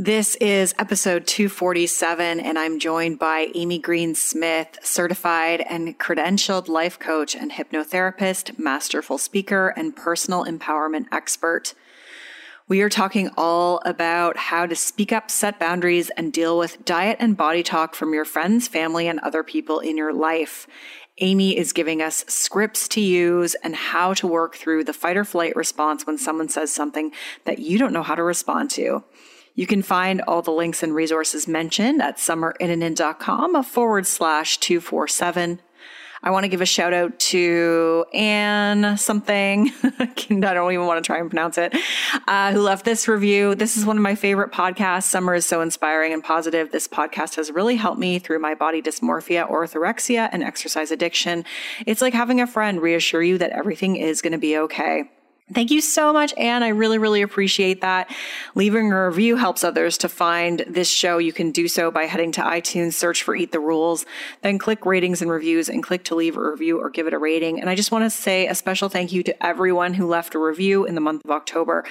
This is episode 247, and I'm joined by Amy Green Smith, certified and credentialed life coach and hypnotherapist, masterful speaker, and personal empowerment expert. We are talking all about how to speak up, set boundaries, and deal with diet and body talk from your friends, family, and other people in your life. Amy is giving us scripts to use and how to work through the fight or flight response when someone says something that you don't know how to respond to. You can find all the links and resources mentioned at summerinnanen.com forward slash 247. I want to give a shout out to Anne something. I don't even want to try and pronounce it, uh, who left this review. This is one of my favorite podcasts. Summer is so inspiring and positive. This podcast has really helped me through my body dysmorphia, orthorexia, and exercise addiction. It's like having a friend reassure you that everything is going to be okay. Thank you so much, Anne. I really, really appreciate that. Leaving a review helps others to find this show. You can do so by heading to iTunes, search for Eat the Rules, then click ratings and reviews and click to leave a review or give it a rating. And I just want to say a special thank you to everyone who left a review in the month of October.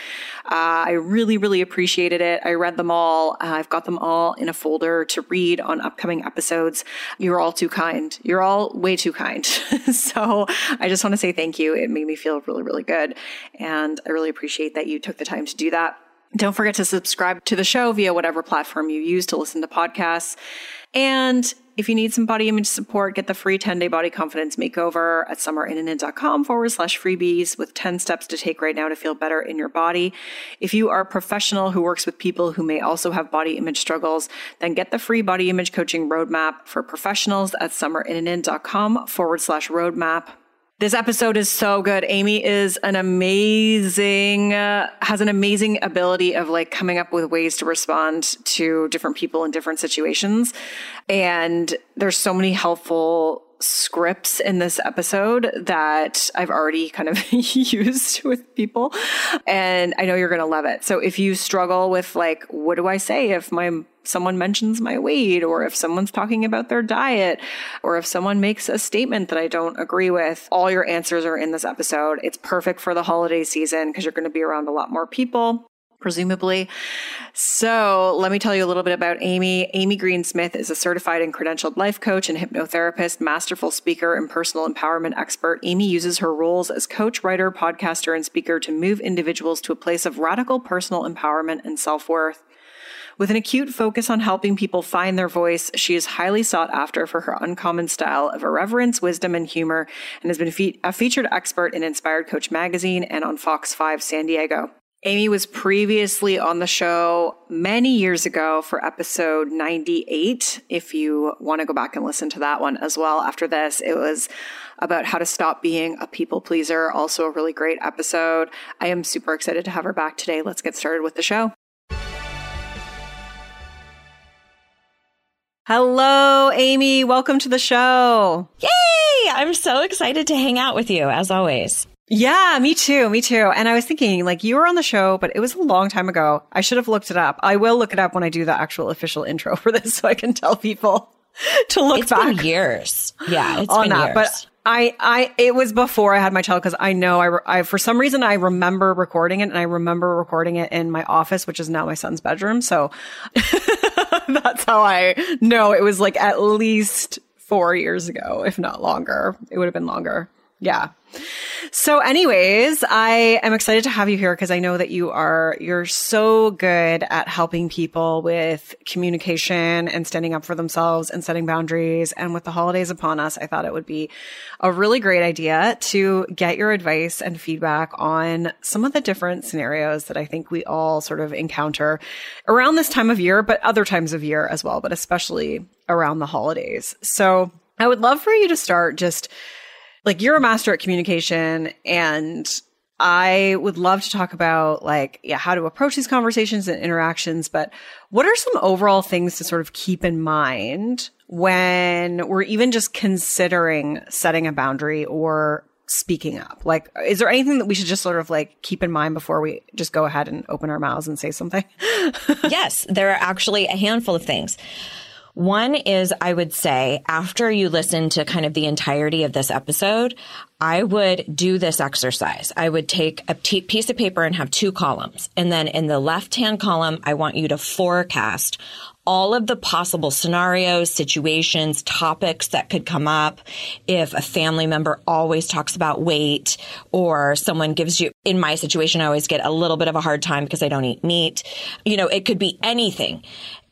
Uh, I really, really appreciated it. I read them all. Uh, I've got them all in a folder to read on upcoming episodes. You're all too kind. You're all way too kind. so I just want to say thank you. It made me feel really, really good. And I really appreciate that you took the time to do that. Don't forget to subscribe to the show via whatever platform you use to listen to podcasts. And if you need some body image support, get the free 10 day body confidence makeover at summerinnanen.com forward slash freebies with 10 steps to take right now to feel better in your body. If you are a professional who works with people who may also have body image struggles, then get the free body image coaching roadmap for professionals at summerinnanen.com forward slash roadmap. This episode is so good. Amy is an amazing, uh, has an amazing ability of like coming up with ways to respond to different people in different situations. And there's so many helpful scripts in this episode that I've already kind of used with people. And I know you're going to love it. So if you struggle with like, what do I say if my someone mentions my weight or if someone's talking about their diet or if someone makes a statement that I don't agree with, all your answers are in this episode. It's perfect for the holiday season because you're going to be around a lot more people presumably. So, let me tell you a little bit about Amy. Amy Green Smith is a certified and credentialed life coach and hypnotherapist, masterful speaker, and personal empowerment expert. Amy uses her roles as coach, writer, podcaster, and speaker to move individuals to a place of radical personal empowerment and self worth. With an acute focus on helping people find their voice, she is highly sought after for her uncommon style of irreverence, wisdom, and humor, and has been fe- a featured expert in Inspired Coach magazine and on Fox 5 San Diego. Amy was previously on the show many years ago for episode 98. If you want to go back and listen to that one as well after this, it was about how to stop being a people pleaser. Also, a really great episode. I am super excited to have her back today. Let's get started with the show. Hello, Amy. Welcome to the show. Yay! I'm so excited to hang out with you as always. Yeah, me too. Me too. And I was thinking, like, you were on the show, but it was a long time ago. I should have looked it up. I will look it up when I do the actual official intro for this so I can tell people to look it's back. Been years. Yeah, it's on been that. Years. But I, I, it was before I had my child because I know I, I, for some reason I remember recording it and I remember recording it in my office, which is now my son's bedroom. So That's how I know it was like at least four years ago, if not longer. It would have been longer. Yeah. So anyways, I am excited to have you here because I know that you are, you're so good at helping people with communication and standing up for themselves and setting boundaries. And with the holidays upon us, I thought it would be a really great idea to get your advice and feedback on some of the different scenarios that I think we all sort of encounter around this time of year, but other times of year as well, but especially around the holidays. So I would love for you to start just like you're a master at communication and I would love to talk about like, yeah, how to approach these conversations and interactions, but what are some overall things to sort of keep in mind when we're even just considering setting a boundary or speaking up? Like, is there anything that we should just sort of like keep in mind before we just go ahead and open our mouths and say something? yes, there are actually a handful of things. One is I would say after you listen to kind of the entirety of this episode, I would do this exercise. I would take a t- piece of paper and have two columns. And then in the left hand column, I want you to forecast all of the possible scenarios, situations, topics that could come up if a family member always talks about weight or someone gives you, in my situation, I always get a little bit of a hard time because I don't eat meat. You know, it could be anything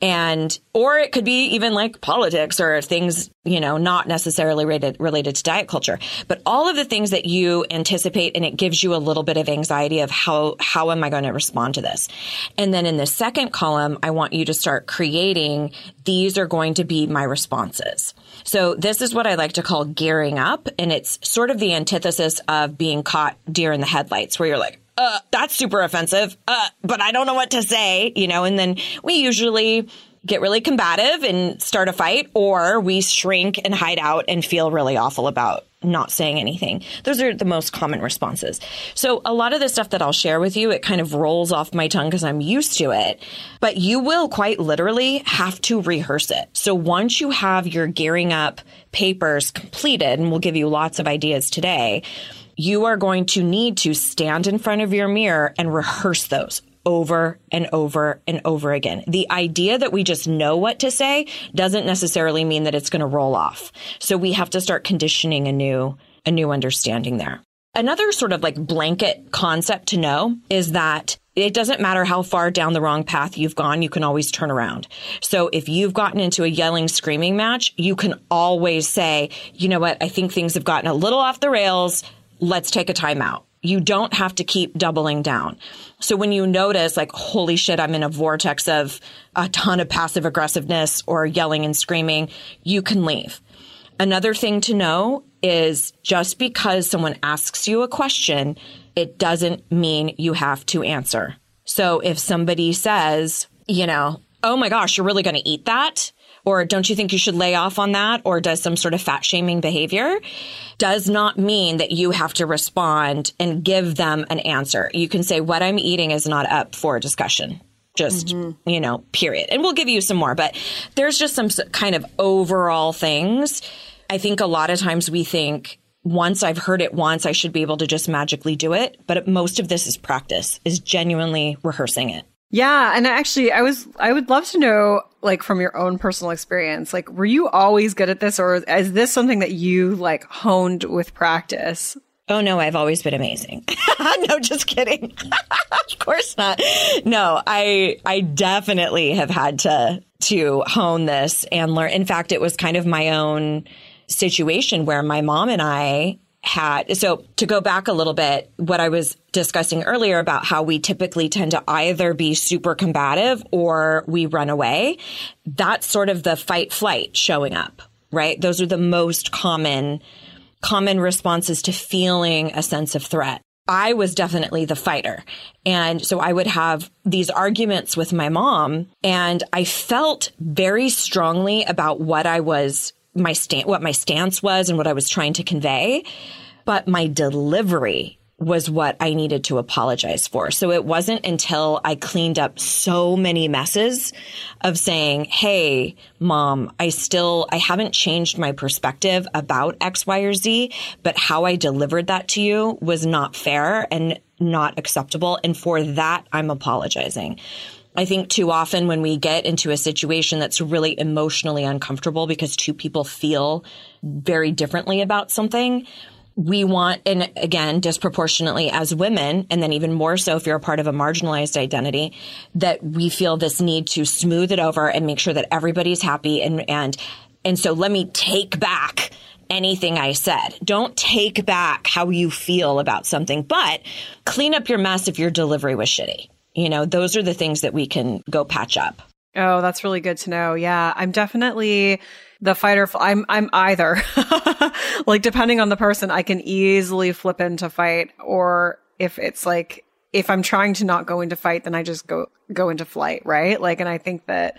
and or it could be even like politics or things you know not necessarily related related to diet culture. But all of the things that you anticipate and it gives you a little bit of anxiety of how how am i going to respond to this? And then in the second column i want you to start creating these are going to be my responses. So this is what i like to call gearing up and it's sort of the antithesis of being caught deer in the headlights where you're like uh, that's super offensive, uh, but I don't know what to say, you know, and then we usually get really combative and start a fight, or we shrink and hide out and feel really awful about not saying anything. Those are the most common responses. So a lot of the stuff that I'll share with you, it kind of rolls off my tongue because I'm used to it, but you will quite literally have to rehearse it. So once you have your gearing up papers completed, and we'll give you lots of ideas today, you are going to need to stand in front of your mirror and rehearse those over and over and over again. The idea that we just know what to say doesn't necessarily mean that it's going to roll off. So we have to start conditioning a new, a new understanding there. Another sort of like blanket concept to know is that it doesn't matter how far down the wrong path you've gone, you can always turn around. So if you've gotten into a yelling, screaming match, you can always say, you know what? I think things have gotten a little off the rails let's take a timeout. You don't have to keep doubling down. So when you notice like, holy shit, I'm in a vortex of a ton of passive aggressiveness or yelling and screaming, you can leave. Another thing to know is just because someone asks you a question, it doesn't mean you have to answer. So if somebody says, you know, oh my gosh, you're really going to eat that? Or don't you think you should lay off on that or does some sort of fat shaming behavior does not mean that you have to respond and give them an answer. You can say what I'm eating is not up for discussion. Just, mm-hmm. you know, period. And we'll give you some more, but there's just some kind of overall things. I think a lot of times we think once I've heard it once, I should be able to just magically do it. But most of this is practice, is genuinely rehearsing it. Yeah, and actually I was I would love to know like from your own personal experience, like were you always good at this or is this something that you like honed with practice? Oh no, I've always been amazing. no, just kidding. of course not. No, I I definitely have had to to hone this and learn. In fact, it was kind of my own situation where my mom and I had so to go back a little bit what i was discussing earlier about how we typically tend to either be super combative or we run away that's sort of the fight flight showing up right those are the most common common responses to feeling a sense of threat I was definitely the fighter. And so I would have these arguments with my mom and I felt very strongly about what I was my stand, what my stance was and what I was trying to convey. But my delivery was what I needed to apologize for. So it wasn't until I cleaned up so many messes of saying, Hey, mom, I still, I haven't changed my perspective about X, Y, or Z, but how I delivered that to you was not fair and not acceptable. And for that, I'm apologizing. I think too often when we get into a situation that's really emotionally uncomfortable because two people feel very differently about something, we want, and again, disproportionately as women, and then even more so if you're a part of a marginalized identity, that we feel this need to smooth it over and make sure that everybody's happy. And, and, and so let me take back anything I said. Don't take back how you feel about something, but clean up your mess if your delivery was shitty. You know, those are the things that we can go patch up. Oh, that's really good to know. Yeah, I'm definitely the fighter. I'm I'm either. like depending on the person, I can easily flip into fight, or if it's like if I'm trying to not go into fight, then I just go go into flight, right? Like, and I think that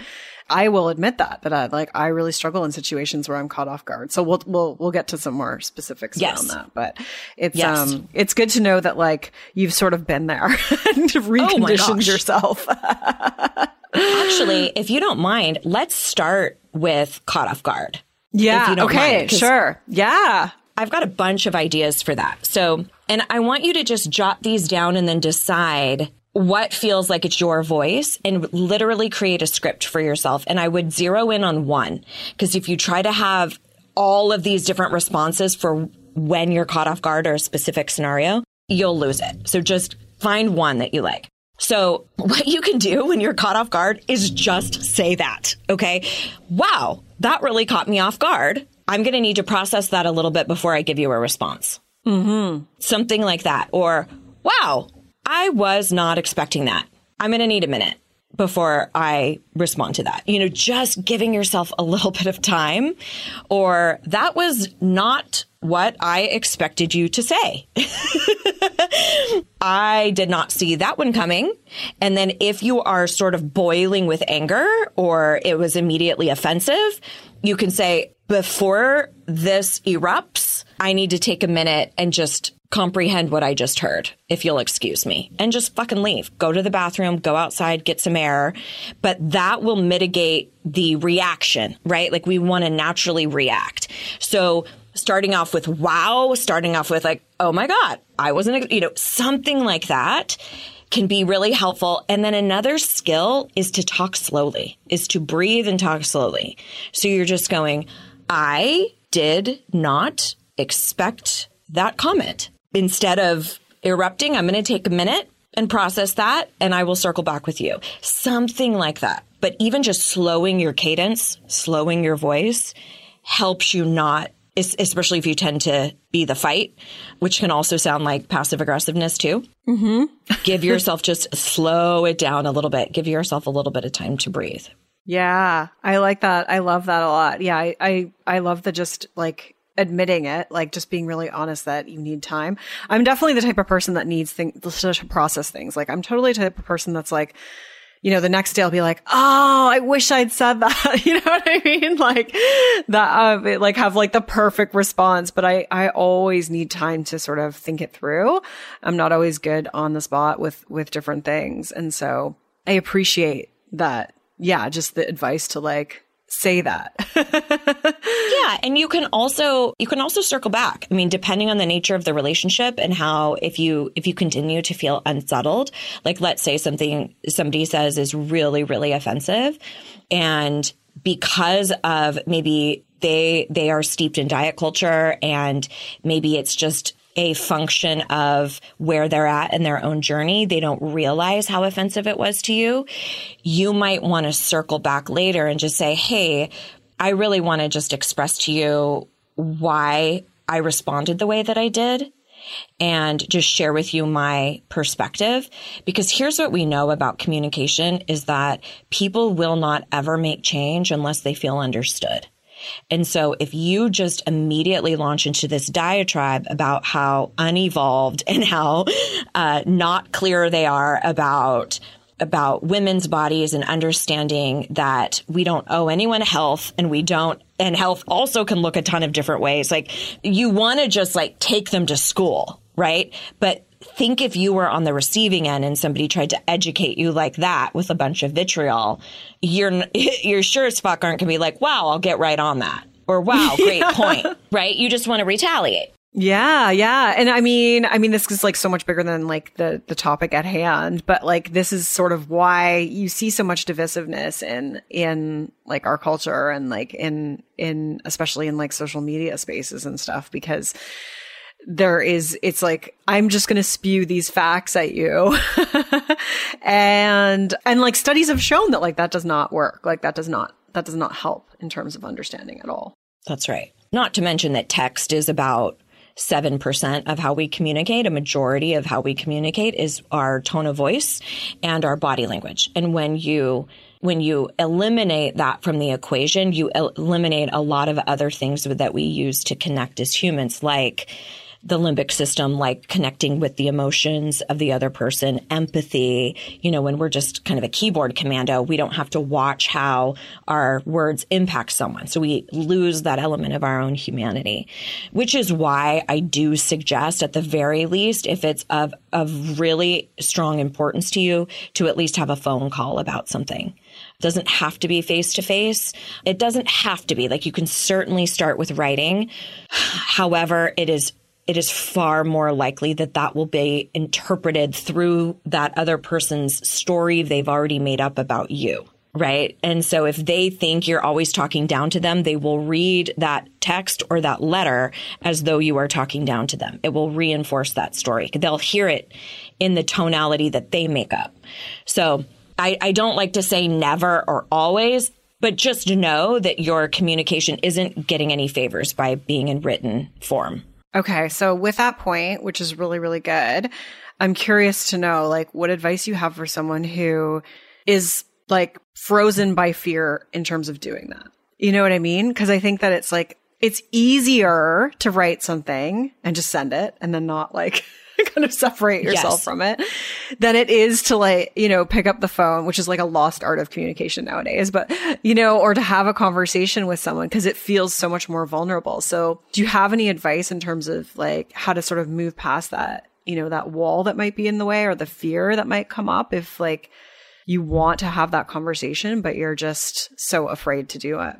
I will admit that that I like I really struggle in situations where I'm caught off guard. So we'll we'll we'll get to some more specifics yes. around that. But it's yes. um it's good to know that like you've sort of been there and oh reconditioned oh yourself. Actually, if you don't mind, let's start with caught off guard. Yeah. okay. Mind, sure. Yeah. I've got a bunch of ideas for that. So, and I want you to just jot these down and then decide what feels like it's your voice and literally create a script for yourself. And I would zero in on one because if you try to have all of these different responses for when you're caught off guard or a specific scenario, you'll lose it. So just find one that you like. So what you can do when you're caught off guard is just say that. Okay. Wow. That really caught me off guard. I'm going to need to process that a little bit before I give you a response. Mm-hmm. Something like that. Or, wow, I was not expecting that. I'm going to need a minute before I respond to that. You know, just giving yourself a little bit of time or that was not what I expected you to say. I did not see that one coming. And then if you are sort of boiling with anger or it was immediately offensive, you can say, before this erupts, I need to take a minute and just comprehend what I just heard, if you'll excuse me, and just fucking leave. Go to the bathroom, go outside, get some air. But that will mitigate the reaction, right? Like we want to naturally react. So starting off with wow, starting off with like, oh my God, I wasn't, you know, something like that can be really helpful. And then another skill is to talk slowly, is to breathe and talk slowly. So you're just going, I did not expect that comment. Instead of erupting, I'm going to take a minute and process that and I will circle back with you. Something like that. But even just slowing your cadence, slowing your voice helps you not especially if you tend to be the fight, which can also sound like passive aggressiveness too. Mm-hmm. Give yourself just slow it down a little bit. Give yourself a little bit of time to breathe. Yeah, I like that. I love that a lot. Yeah, I, I, I love the just like admitting it, like just being really honest that you need time. I'm definitely the type of person that needs things to process things. Like I'm totally the type of person that's like, you know, the next day I'll be like, oh, I wish I'd said that. you know what I mean? Like that, uh, like have like the perfect response, but I, I always need time to sort of think it through. I'm not always good on the spot with, with different things. And so I appreciate that. Yeah. Just the advice to like, say that. yeah, and you can also you can also circle back. I mean, depending on the nature of the relationship and how if you if you continue to feel unsettled, like let's say something somebody says is really really offensive and because of maybe they they are steeped in diet culture and maybe it's just a function of where they're at in their own journey. They don't realize how offensive it was to you. You might want to circle back later and just say, Hey, I really want to just express to you why I responded the way that I did and just share with you my perspective. Because here's what we know about communication is that people will not ever make change unless they feel understood. And so if you just immediately launch into this diatribe about how unevolved and how uh, not clear they are about about women's bodies and understanding that we don't owe anyone health and we don't and health also can look a ton of different ways like you want to just like take them to school right but think if you were on the receiving end and somebody tried to educate you like that with a bunch of vitriol, you're you're sure as fuck aren't gonna be like, wow, I'll get right on that. Or wow, great point. Right? You just want to retaliate. Yeah, yeah. And I mean, I mean, this is like so much bigger than like the, the topic at hand, but like this is sort of why you see so much divisiveness in, in like our culture and like in, in, especially in like social media spaces and stuff because there is, it's like, I'm just going to spew these facts at you. and, and like studies have shown that like that does not work. Like that does not, that does not help in terms of understanding at all. That's right. Not to mention that text is about 7% of how we communicate. A majority of how we communicate is our tone of voice and our body language. And when you when you eliminate that from the equation, you eliminate a lot of other things that we use to connect as humans, like the limbic system, like connecting with the emotions of the other person, empathy. You know, when we're just kind of a keyboard commando, we don't have to watch how our words impact someone. So we lose that element of our own humanity, which is why I do suggest at the very least, if it's of, of really strong importance to you, to at least have a phone call about something doesn't have to be face to face. It doesn't have to be like you can certainly start with writing. However, it is it is far more likely that that will be interpreted through that other person's story they've already made up about you. Right. And so if they think you're always talking down to them, they will read that text or that letter as though you are talking down to them. It will reinforce that story. They'll hear it in the tonality that they make up. So I, I don't like to say never or always, but just know that your communication isn't getting any favors by being in written form. Okay. So with that point, which is really, really good, I'm curious to know like what advice you have for someone who is like frozen by fear in terms of doing that. You know what I mean? Cause I think that it's like, it's easier to write something and just send it and then not like kind of separate yourself yes. from it than it is to like, you know, pick up the phone, which is like a lost art of communication nowadays, but, you know, or to have a conversation with someone because it feels so much more vulnerable. So do you have any advice in terms of like how to sort of move past that, you know, that wall that might be in the way or the fear that might come up if like you want to have that conversation, but you're just so afraid to do it?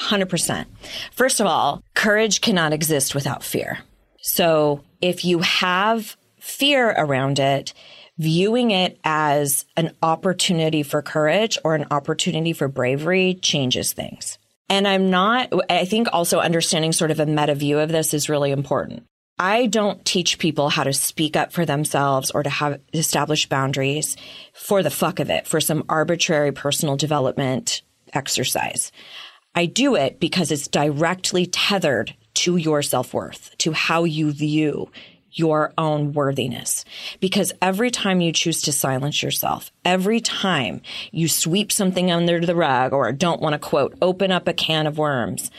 100%. First of all, courage cannot exist without fear. So if you have fear around it, viewing it as an opportunity for courage or an opportunity for bravery changes things. And I'm not, I think also understanding sort of a meta view of this is really important. I don't teach people how to speak up for themselves or to have establish boundaries for the fuck of it, for some arbitrary personal development exercise. I do it because it's directly tethered to your self worth, to how you view your own worthiness. Because every time you choose to silence yourself, every time you sweep something under the rug or don't want to quote, open up a can of worms,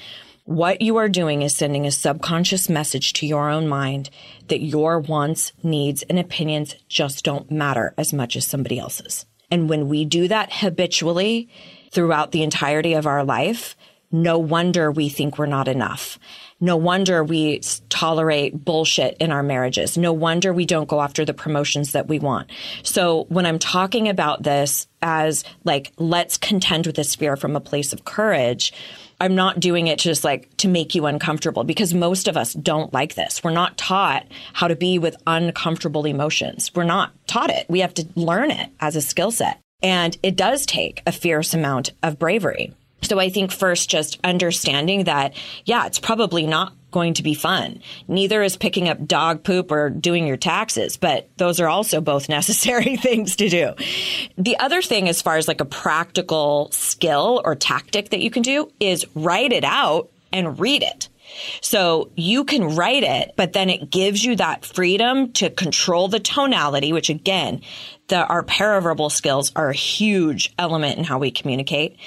what you are doing is sending a subconscious message to your own mind that your wants, needs, and opinions just don't matter as much as somebody else's. And when we do that habitually throughout the entirety of our life, no wonder we think we're not enough. No wonder we tolerate bullshit in our marriages. No wonder we don't go after the promotions that we want. So when I'm talking about this as like, let's contend with this fear from a place of courage, I'm not doing it just like to make you uncomfortable because most of us don't like this. We're not taught how to be with uncomfortable emotions. We're not taught it. We have to learn it as a skill set. And it does take a fierce amount of bravery. So I think first just understanding that, yeah, it's probably not going to be fun. Neither is picking up dog poop or doing your taxes, but those are also both necessary things to do. The other thing, as far as like a practical skill or tactic that you can do is write it out and read it. So you can write it, but then it gives you that freedom to control the tonality, which again, the, our paraverbal skills are a huge element in how we communicate.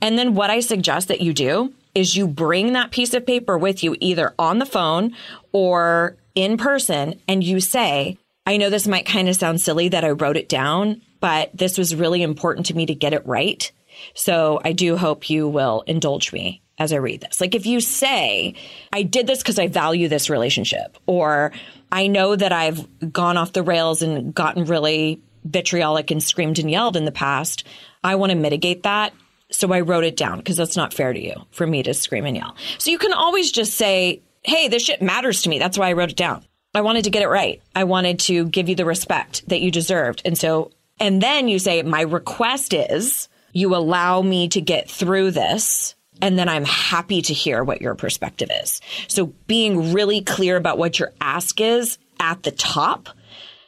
And then what I suggest that you do is you bring that piece of paper with you either on the phone or in person and you say, I know this might kind of sound silly that I wrote it down, but this was really important to me to get it right. So I do hope you will indulge me as I read this. Like if you say, I did this because I value this relationship, or I know that I've gone off the rails and gotten really vitriolic and screamed and yelled in the past, I want to mitigate that. So I wrote it down because that's not fair to you for me to scream and yell. So you can always just say, hey, this shit matters to me. That's why I wrote it down. I wanted to get it right. I wanted to give you the respect that you deserved. And so, and then you say, my request is you allow me to get through this. And then I'm happy to hear what your perspective is. So being really clear about what your ask is at the top.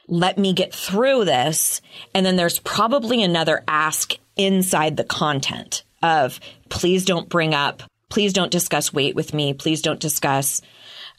Let me get through this. And then there's probably another ask inside the content of please don't bring up, please don't discuss weight with me. Please don't discuss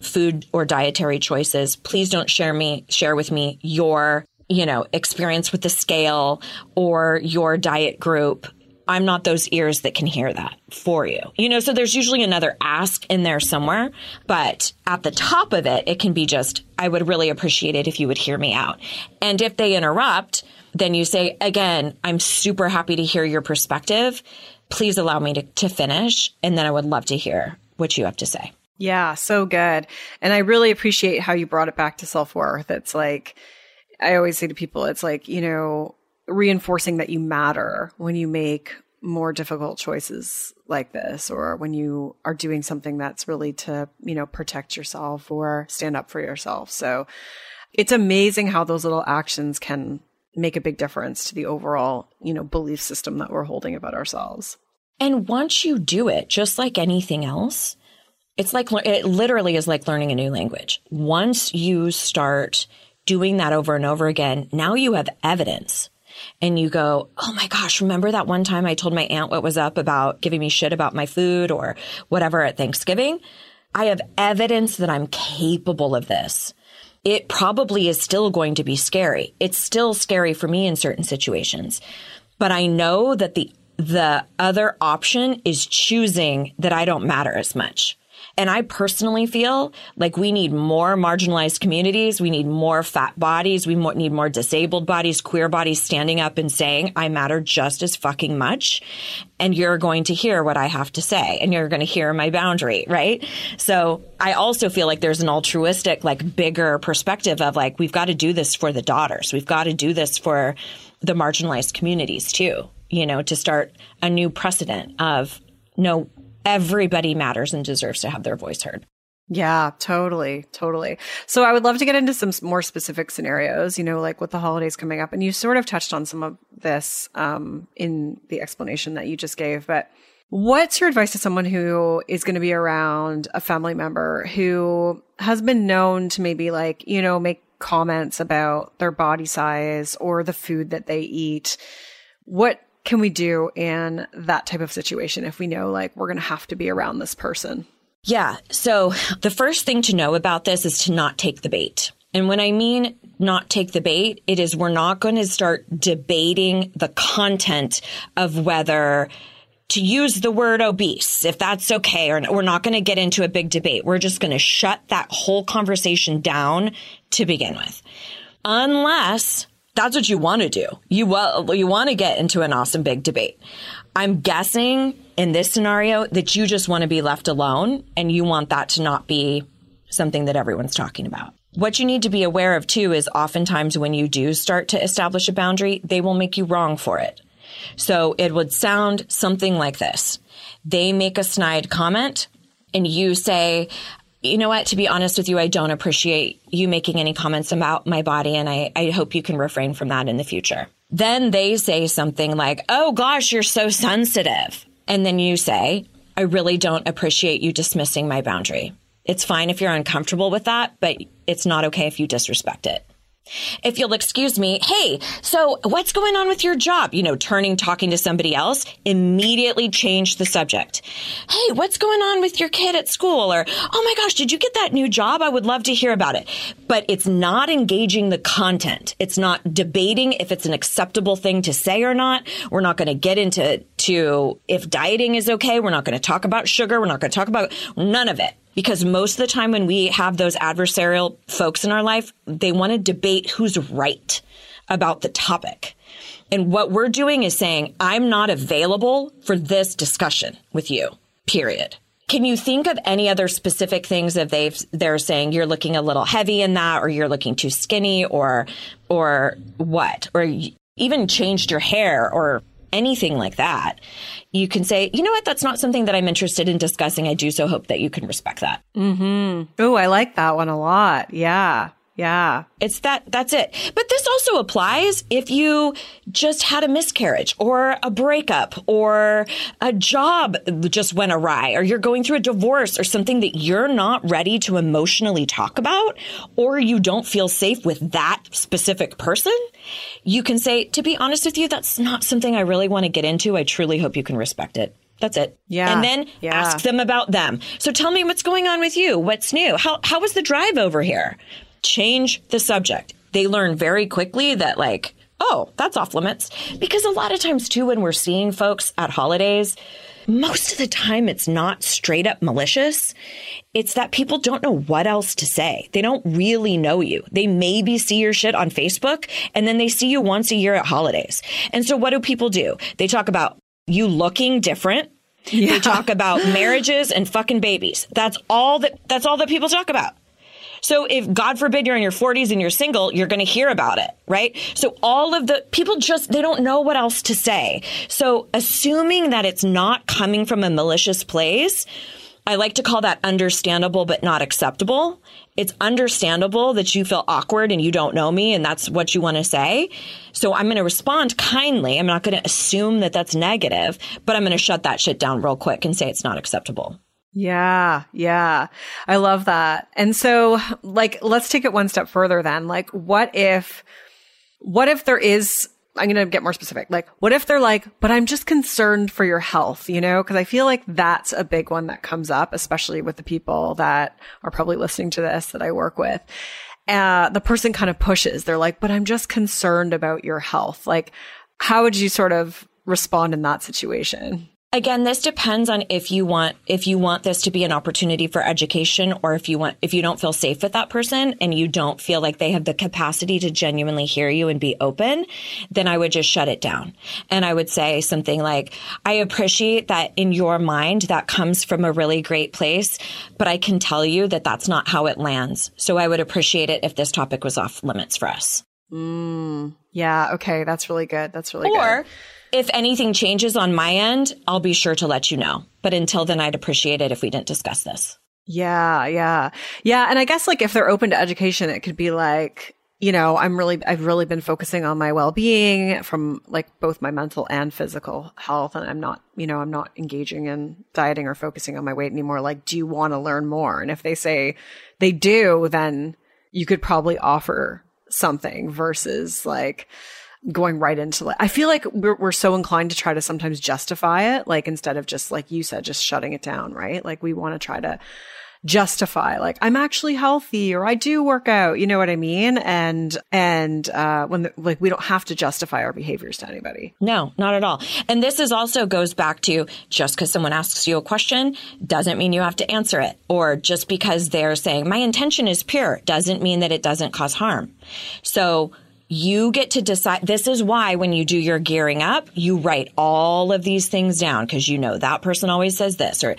food or dietary choices. Please don't share me, share with me your, you know, experience with the scale or your diet group. I'm not those ears that can hear that for you. You know, so there's usually another ask in there somewhere, but at the top of it, it can be just, I would really appreciate it if you would hear me out. And if they interrupt, then you say, again, I'm super happy to hear your perspective. Please allow me to, to finish. And then I would love to hear what you have to say. Yeah, so good. And I really appreciate how you brought it back to self worth. It's like, I always say to people, it's like, you know, reinforcing that you matter when you make more difficult choices like this or when you are doing something that's really to, you know, protect yourself or stand up for yourself. So it's amazing how those little actions can make a big difference to the overall, you know, belief system that we're holding about ourselves. And once you do it, just like anything else, it's like it literally is like learning a new language. Once you start doing that over and over again, now you have evidence and you go, Oh my gosh, remember that one time I told my aunt what was up about giving me shit about my food or whatever at Thanksgiving? I have evidence that I'm capable of this. It probably is still going to be scary. It's still scary for me in certain situations, but I know that the the other option is choosing that I don't matter as much. And I personally feel like we need more marginalized communities. We need more fat bodies. We need more disabled bodies, queer bodies standing up and saying, I matter just as fucking much. And you're going to hear what I have to say and you're going to hear my boundary, right? So I also feel like there's an altruistic, like bigger perspective of like, we've got to do this for the daughters. We've got to do this for the marginalized communities too, you know, to start a new precedent of no, everybody matters and deserves to have their voice heard. Yeah, totally, totally. So I would love to get into some more specific scenarios, you know, like with the holidays coming up. And you sort of touched on some of this um, in the explanation that you just gave. But what's your advice to someone who is going to be around a family member who has been known to maybe like, you know, make comments about their body size or the food that they eat? What can we do in that type of situation if we know like we're going to have to be around this person? Yeah. So the first thing to know about this is to not take the bait. And when I mean not take the bait, it is we're not going to start debating the content of whether to use the word obese, if that's okay, or we're not going to get into a big debate. We're just going to shut that whole conversation down to begin with. Unless that's what you want to do. You well, you want to get into an awesome big debate. I'm guessing in this scenario that you just want to be left alone and you want that to not be something that everyone's talking about. What you need to be aware of too is oftentimes when you do start to establish a boundary, they will make you wrong for it. So it would sound something like this. They make a snide comment and you say, you know what? To be honest with you, I don't appreciate you making any comments about my body, and I, I hope you can refrain from that in the future. Then they say something like, oh gosh, you're so sensitive. And then you say, I really don't appreciate you dismissing my boundary. It's fine if you're uncomfortable with that, but it's not okay if you disrespect it. If you'll excuse me, hey, so what's going on with your job? You know, turning, talking to somebody else, immediately change the subject. Hey, what's going on with your kid at school? Or, oh my gosh, did you get that new job? I would love to hear about it. But it's not engaging the content. It's not debating if it's an acceptable thing to say or not. We're not going to get into to if dieting is okay. We're not going to talk about sugar. We're not going to talk about none of it because most of the time when we have those adversarial folks in our life, they want to debate who's right about the topic. And what we're doing is saying, I'm not available for this discussion with you, period. Can you think of any other specific things that they've they're saying you're looking a little heavy in that or you're looking too skinny or or what or even changed your hair or anything like that, you can say, you know what, that's not something that I'm interested in discussing. I do so hope that you can respect that. Mm-hmm. Oh, I like that one a lot. Yeah. Yeah. It's that, that's it. But this also applies if you just had a miscarriage or a breakup or a job just went awry or you're going through a divorce or something that you're not ready to emotionally talk about or you don't feel safe with that specific person. You can say, to be honest with you, that's not something I really want to get into. I truly hope you can respect it. That's it. Yeah. And then yeah. ask them about them. So tell me what's going on with you. What's new? How, how was the drive over here? Change the subject. They learn very quickly that like, oh, that's off limits. Because a lot of times too, when we're seeing folks at holidays, most of the time it's not straight up malicious. It's that people don't know what else to say. They don't really know you. They maybe see your shit on Facebook and then they see you once a year at holidays. And so what do people do? They talk about you looking different. Yeah. They talk about marriages and fucking babies. That's all that that's all that people talk about. So if God forbid you're in your 40s and you're single, you're going to hear about it, right? So all of the people just, they don't know what else to say. So assuming that it's not coming from a malicious place, I like to call that understandable but not acceptable. It's understandable that you feel awkward and you don't know me and that's what you want to say. So I'm going to respond kindly. I'm not going to assume that that's negative, but I'm going to shut that shit down real quick and say it's not acceptable. Yeah, yeah. I love that. And so, like, let's take it one step further then. Like, what if, what if there is, I'm going to get more specific. Like, what if they're like, but I'm just concerned for your health, you know? Cause I feel like that's a big one that comes up, especially with the people that are probably listening to this that I work with. Uh, the person kind of pushes. They're like, but I'm just concerned about your health. Like, how would you sort of respond in that situation? Again, this depends on if you want if you want this to be an opportunity for education or if you want if you don't feel safe with that person and you don't feel like they have the capacity to genuinely hear you and be open, then I would just shut it down. And I would say something like, I appreciate that in your mind that comes from a really great place, but I can tell you that that's not how it lands. So I would appreciate it if this topic was off limits for us. Mm, yeah, okay, that's really good. That's really or, good if anything changes on my end, I'll be sure to let you know. But until then, I'd appreciate it if we didn't discuss this. Yeah, yeah. Yeah. And I guess like if they're open to education, it could be like, you know, I'm really, I've really been focusing on my well being from like both my mental and physical health. And I'm not, you know, I'm not engaging in dieting or focusing on my weight anymore. Like, do you want to learn more? And if they say they do, then you could probably offer something versus like, going right into like I feel like we're we're so inclined to try to sometimes justify it like instead of just like you said just shutting it down, right? Like we want to try to justify like I'm actually healthy or I do work out, you know what I mean? And and uh when the, like we don't have to justify our behaviors to anybody. No, not at all. And this is also goes back to just cuz someone asks you a question doesn't mean you have to answer it or just because they're saying my intention is pure doesn't mean that it doesn't cause harm. So you get to decide. This is why when you do your gearing up, you write all of these things down because you know that person always says this or,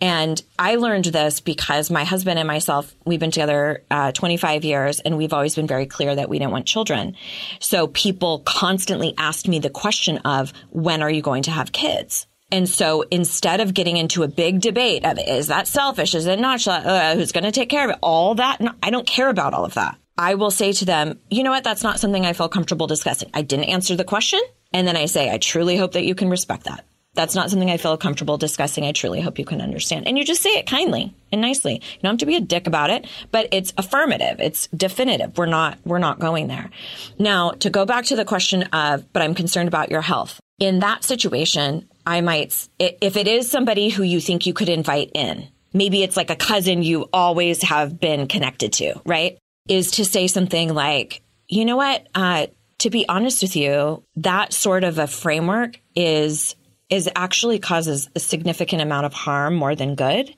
and I learned this because my husband and myself, we've been together uh, 25 years and we've always been very clear that we didn't want children. So people constantly asked me the question of, when are you going to have kids? And so instead of getting into a big debate of, is that selfish? Is it not? Uh, who's going to take care of it? All that. I don't care about all of that. I will say to them, you know what? That's not something I feel comfortable discussing. I didn't answer the question. And then I say, I truly hope that you can respect that. That's not something I feel comfortable discussing. I truly hope you can understand. And you just say it kindly and nicely. You don't have to be a dick about it, but it's affirmative. It's definitive. We're not, we're not going there. Now, to go back to the question of, but I'm concerned about your health. In that situation, I might, if it is somebody who you think you could invite in, maybe it's like a cousin you always have been connected to, right? Is to say something like, you know what? Uh, to be honest with you, that sort of a framework is is actually causes a significant amount of harm more than good.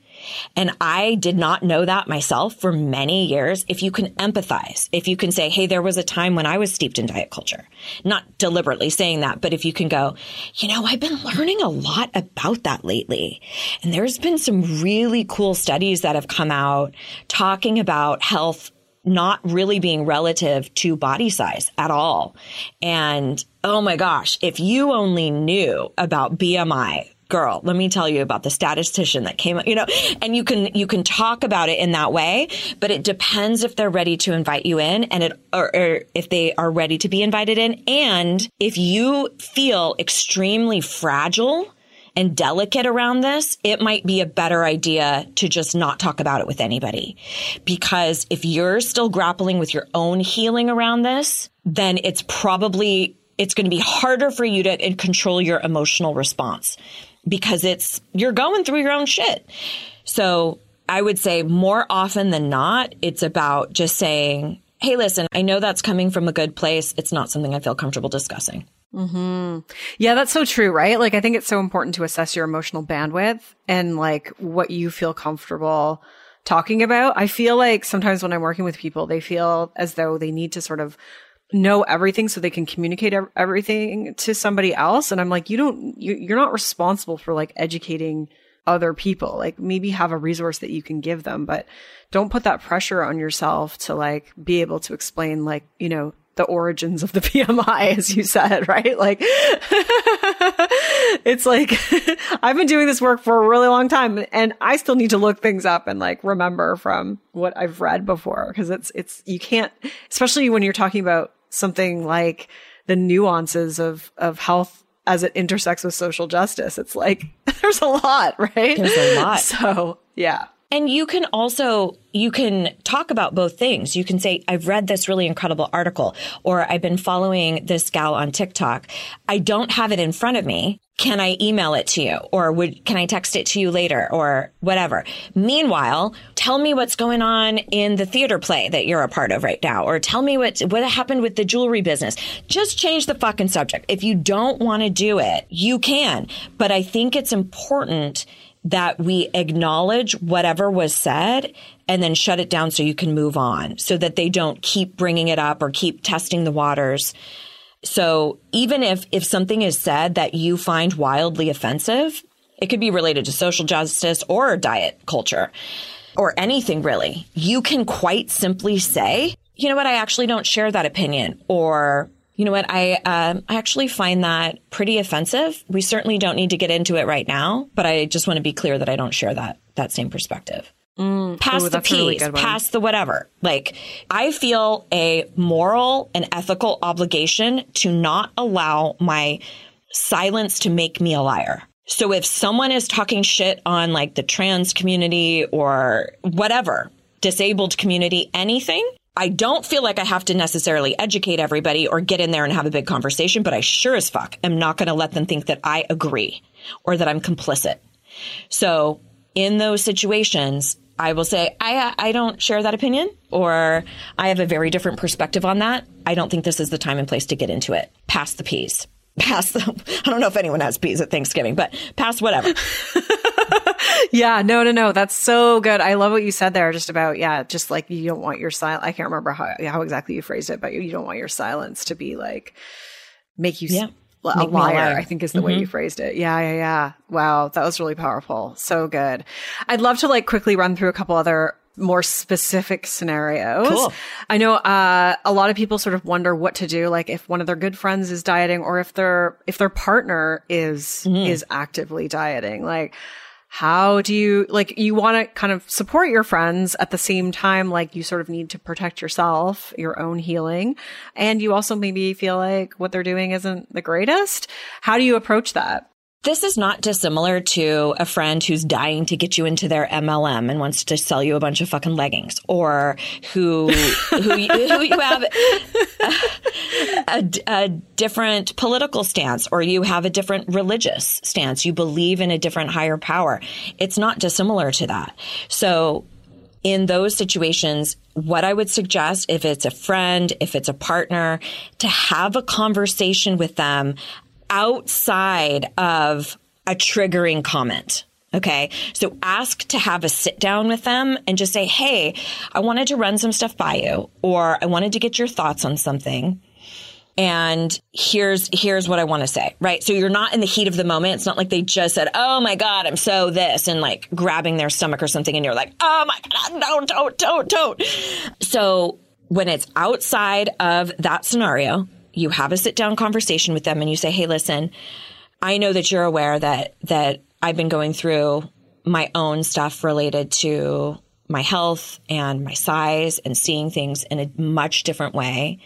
And I did not know that myself for many years. If you can empathize, if you can say, Hey, there was a time when I was steeped in diet culture, not deliberately saying that, but if you can go, you know, I've been learning a lot about that lately. And there's been some really cool studies that have come out talking about health not really being relative to body size at all. And oh my gosh, if you only knew about BMI, girl, let me tell you about the statistician that came, up, you know, and you can, you can talk about it in that way, but it depends if they're ready to invite you in and it, or, or if they are ready to be invited in. And if you feel extremely fragile, and delicate around this, it might be a better idea to just not talk about it with anybody. Because if you're still grappling with your own healing around this, then it's probably, it's going to be harder for you to control your emotional response because it's, you're going through your own shit. So I would say more often than not, it's about just saying, Hey, listen, I know that's coming from a good place. It's not something I feel comfortable discussing. Hmm. Yeah, that's so true, right? Like, I think it's so important to assess your emotional bandwidth and like what you feel comfortable talking about. I feel like sometimes when I'm working with people, they feel as though they need to sort of know everything so they can communicate everything to somebody else. And I'm like, you don't, you, you're not responsible for like educating other people. Like maybe have a resource that you can give them, but don't put that pressure on yourself to like be able to explain like, you know, the origins of the PMI, as you said, right? Like, it's like, I've been doing this work for a really long time and I still need to look things up and like remember from what I've read before. Cause it's, it's, you can't, especially when you're talking about something like the nuances of, of health as it intersects with social justice. It's like, there's a lot, right? There's a lot. So yeah. And you can also, you can talk about both things. You can say, I've read this really incredible article, or I've been following this gal on TikTok. I don't have it in front of me. Can I email it to you? Or would, can I text it to you later or whatever? Meanwhile, tell me what's going on in the theater play that you're a part of right now, or tell me what, what happened with the jewelry business. Just change the fucking subject. If you don't want to do it, you can. But I think it's important that we acknowledge whatever was said and then shut it down so you can move on so that they don't keep bringing it up or keep testing the waters. So even if, if something is said that you find wildly offensive, it could be related to social justice or diet culture or anything really. You can quite simply say, you know what? I actually don't share that opinion or you know what? I um, I actually find that pretty offensive. We certainly don't need to get into it right now, but I just want to be clear that I don't share that that same perspective. Mm, pass ooh, the peas, really pass the whatever. Like, I feel a moral and ethical obligation to not allow my silence to make me a liar. So if someone is talking shit on like the trans community or whatever, disabled community, anything, I don't feel like I have to necessarily educate everybody or get in there and have a big conversation, but I sure as fuck am not going to let them think that I agree or that I'm complicit. So in those situations, I will say, I, I don't share that opinion or I have a very different perspective on that. I don't think this is the time and place to get into it. Pass the peas. Pass the, I don't know if anyone has peas at Thanksgiving, but pass whatever. yeah, no, no, no. That's so good. I love what you said there just about, yeah, just like you don't want your silence. I can't remember how, how exactly you phrased it, but you don't want your silence to be like, make you yeah. a, liar, a, liar, I think is the mm-hmm. way you phrased it. Yeah, yeah, yeah. Wow. That was really powerful. So good. I'd love to like quickly run through a couple other more specific scenarios. Cool. I know uh, a lot of people sort of wonder what to do, like if one of their good friends is dieting, or if their if their partner is mm-hmm. is actively dieting. Like, how do you like you want to kind of support your friends at the same time like you sort of need to protect yourself your own healing. And you also maybe feel like what they're doing isn't the greatest. How do you approach that this is not dissimilar to a friend who's dying to get you into their MLM and wants to sell you a bunch of fucking leggings, or who who, who you have a, a, a, different political stance, or you have a different religious stance. You believe in a different higher power. It's not dissimilar to that. So in those situations, what I would suggest if it's a friend, if it's a partner, to have a conversation with them outside of a triggering comment. Okay. So ask to have a sit down with them and just say, Hey, I wanted to run some stuff by you, or I wanted to get your thoughts on something. And here's, here's what I want to say, right? So you're not in the heat of the moment. It's not like they just said, Oh my God, I'm so this and like grabbing their stomach or something. And you're like, Oh my God, no, don't, don't, don't. So when it's outside of that scenario, you have a sit down conversation with them and you say, Hey, listen, I know that you're aware that, that I've been going through my own stuff related to my health and my size and seeing things in a much different way.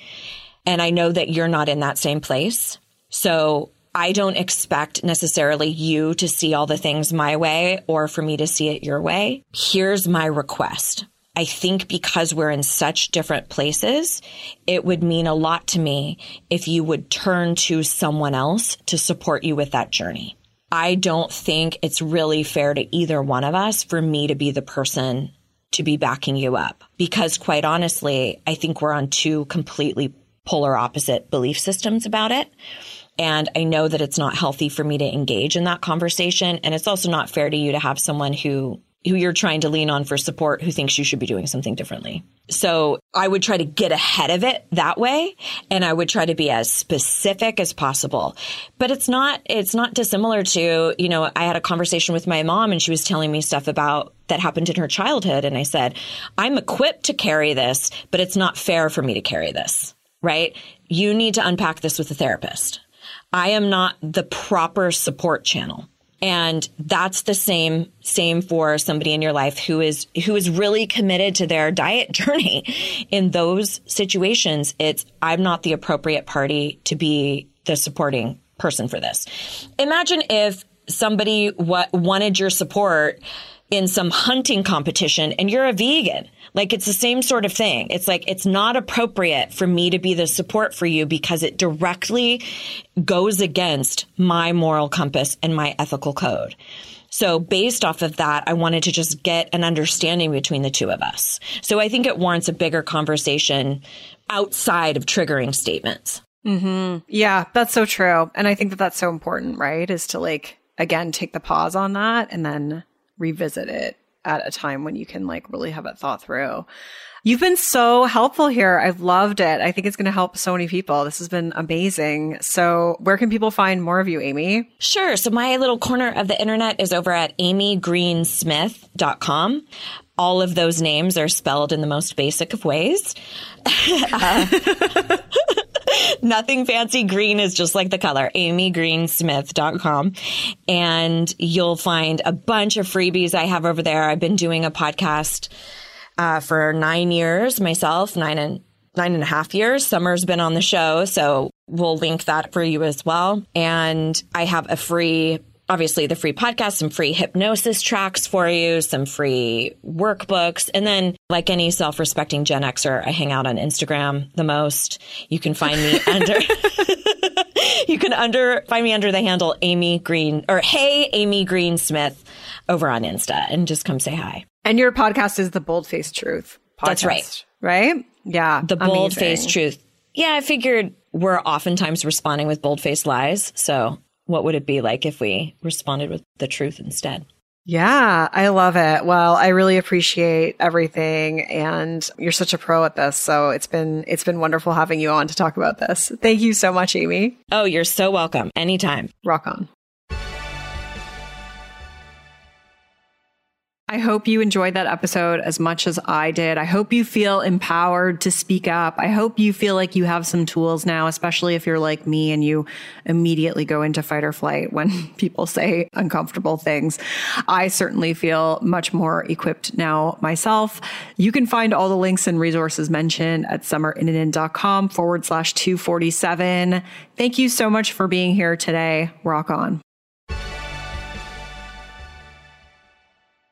And I know that you're not in that same place. So I don't expect necessarily you to see all the things my way or for me to see it your way. Here's my request. I think because we're in such different places, it would mean a lot to me if you would turn to someone else to support you with that journey. I don't think it's really fair to either one of us for me to be the person to be backing you up because quite honestly, I think we're on two completely polar opposite belief systems about it. And I know that it's not healthy for me to engage in that conversation. And it's also not fair to you to have someone who who you're trying to lean on for support who thinks you should be doing something differently. So I would try to get ahead of it that way. And I would try to be as specific as possible. But it's not, it's not dissimilar to, you know, I had a conversation with my mom and she was telling me stuff about that happened in her childhood. And I said, I'm equipped to carry this, but it's not fair for me to carry this, right? You need to unpack this with a therapist. I am not the proper support channel. And that's the same, same for somebody in your life who is, who is really committed to their diet journey. In those situations, it's, I'm not the appropriate party to be the supporting person for this. Imagine if somebody what wanted your support in some hunting competition and you're a vegan. Like it's the same sort of thing. It's like, it's not appropriate for me to be the support for you because it directly goes against my moral compass and my ethical code. So based off of that, I wanted to just get an understanding between the two of us. So I think it warrants a bigger conversation outside of triggering statements. Mm-hmm. Yeah, that's so true. And I think that that's so important, right? Is to like, again, take the pause on that and then revisit it at a time when you can like really have it thought through. You've been so helpful here. I've loved it. I think it's going to help so many people. This has been amazing. So where can people find more of you, Amy? Sure. So my little corner of the internet is over at amygreensmith.com. All of those names are spelled in the most basic of ways. uh, nothing fancy. Green is just like the color. AmyGreensmith.com. And you'll find a bunch of freebies I have over there. I've been doing a podcast uh, for nine years myself, nine and nine and a half years. Summer's been on the show, so we'll link that for you as well. And I have a free obviously the free podcast, some free hypnosis tracks for you, some free workbooks. And then like any self-respecting Gen Xer, I hang out on Instagram the most. You can find me under, you can under, find me under the handle Amy Green or Hey Amy Green Smith over on Insta and just come say hi. And your podcast is the Bold Face Truth podcast. That's right. Right? Yeah. The Bold Face Truth. Yeah, I figured we're oftentimes responding with bold faced lies. So what would it be like if we responded with the truth instead? Yeah, I love it. Well, I really appreciate everything and you're such a pro at this. So it's been it's been wonderful having you on to talk about this. Thank you so much, Amy. Oh, you're so welcome. Anytime. Rock on. I hope you enjoyed that episode as much as I did. I hope you feel empowered to speak up. I hope you feel like you have some tools now, especially if you're like me and you immediately go into fight or flight when people say uncomfortable things. I certainly feel much more equipped now myself. You can find all the links and resources mentioned at summerinnanen.com forward slash 247. Thank you so much for being here today. Rock on.